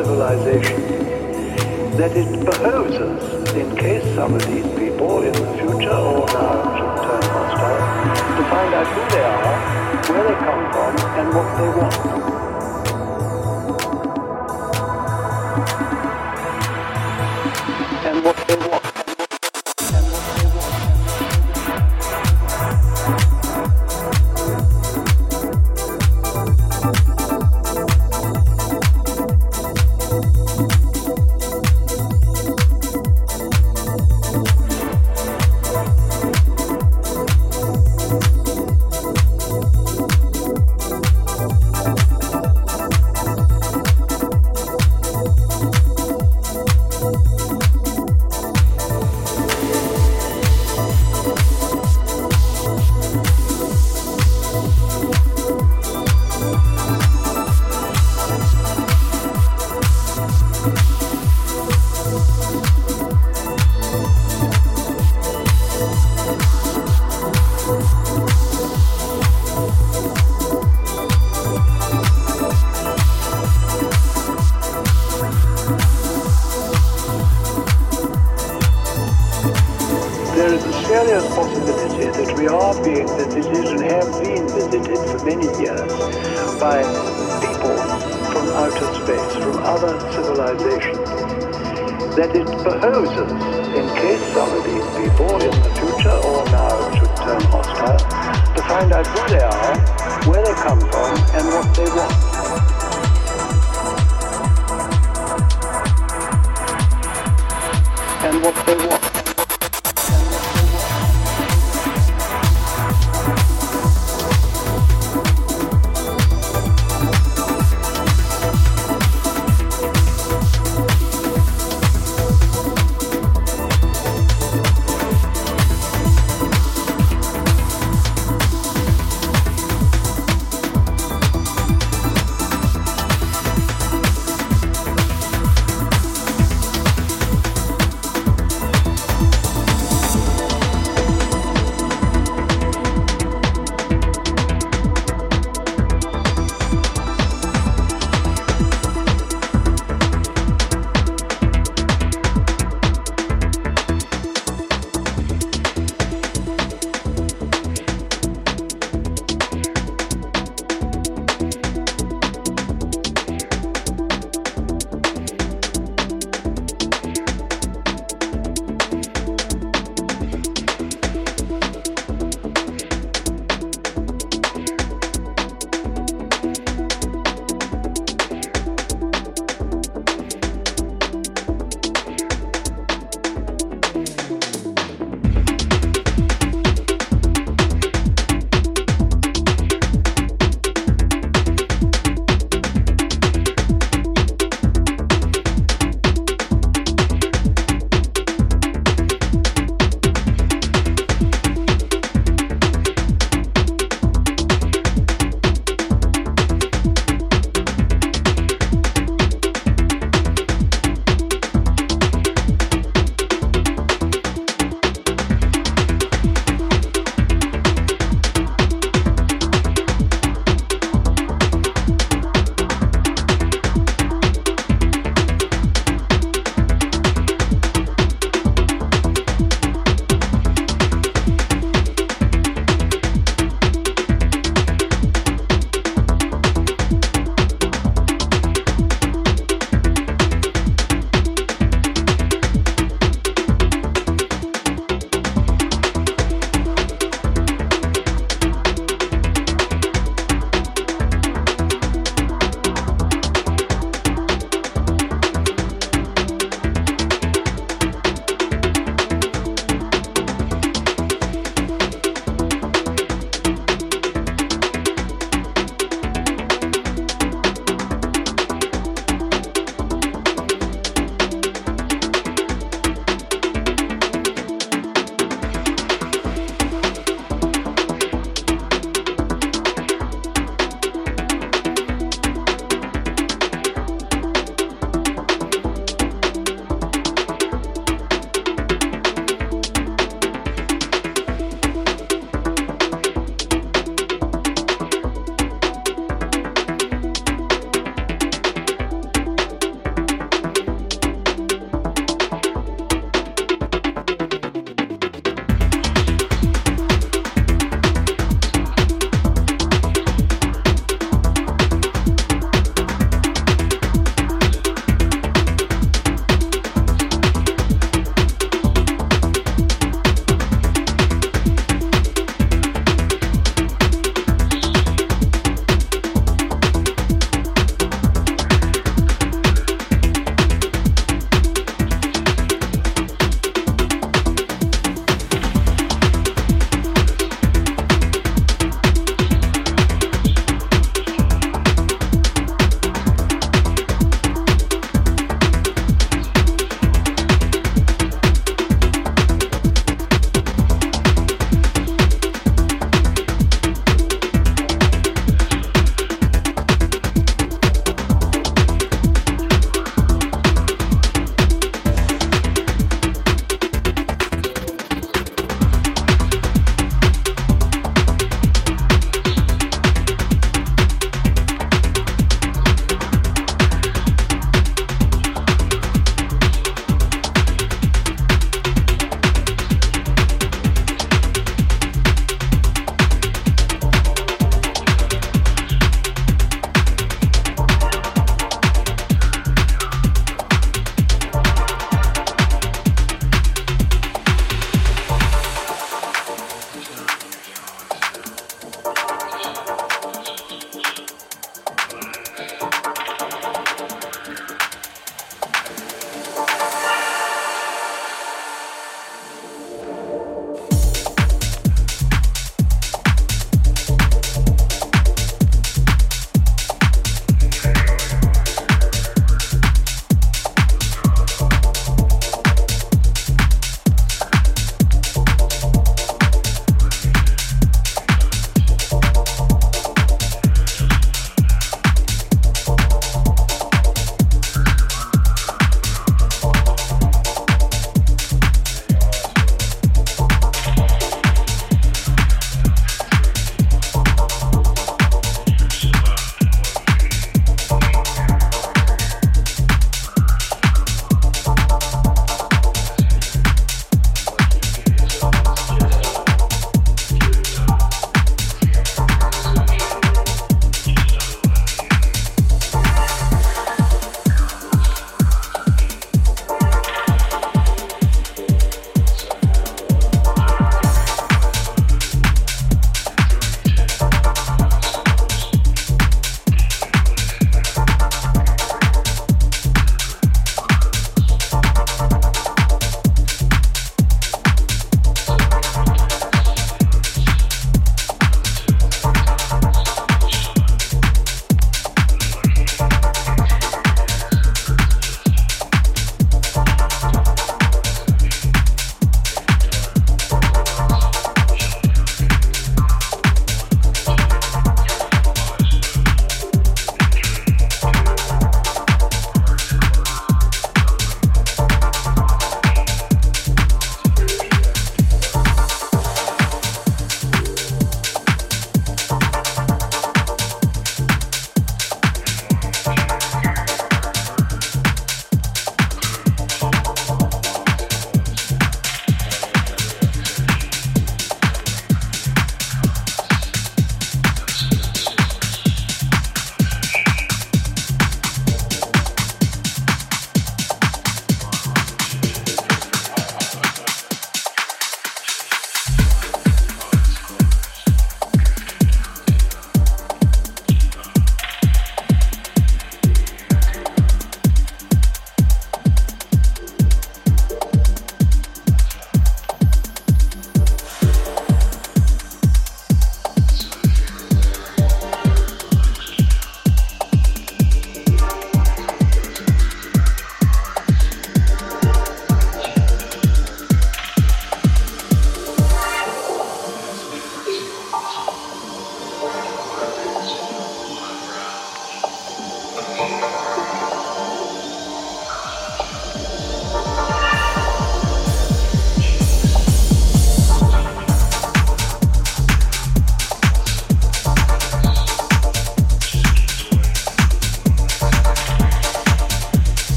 Civilization. That it behoves us, in case somebody.